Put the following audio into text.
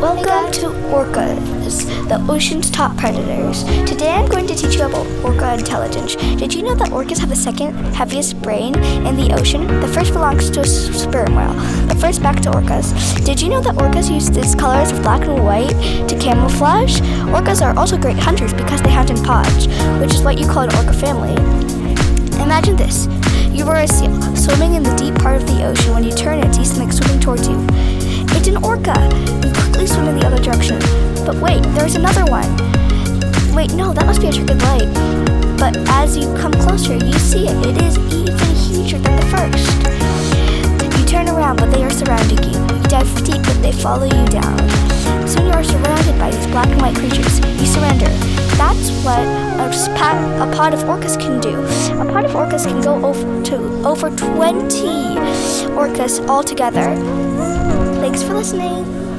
Welcome to orcas, the ocean's top predators. Today I'm going to teach you about orca intelligence. Did you know that orcas have the second heaviest brain in the ocean? The first belongs to a sperm whale. But first, back to orcas. Did you know that orcas use these colors of black and white to camouflage? Orcas are also great hunters because they hunt in pods, which is what you call an orca family. Imagine this. You are a seal swimming in the deep part of the ocean. When you turn, it sees something swimming towards you. It's an orca. You quickly swim in the other direction. But wait, there's another one. Wait, no, that must be a of light. But as you come closer, you see it. It is even huger than the first. You turn around, but they are surrounding you. You dive deep, but they follow you down. Soon you are surrounded by these black and white creatures. You surrender. That's what a, spa- a pod of orcas can do. A pod of orcas can go over to over 20 orcas altogether. Thanks for listening.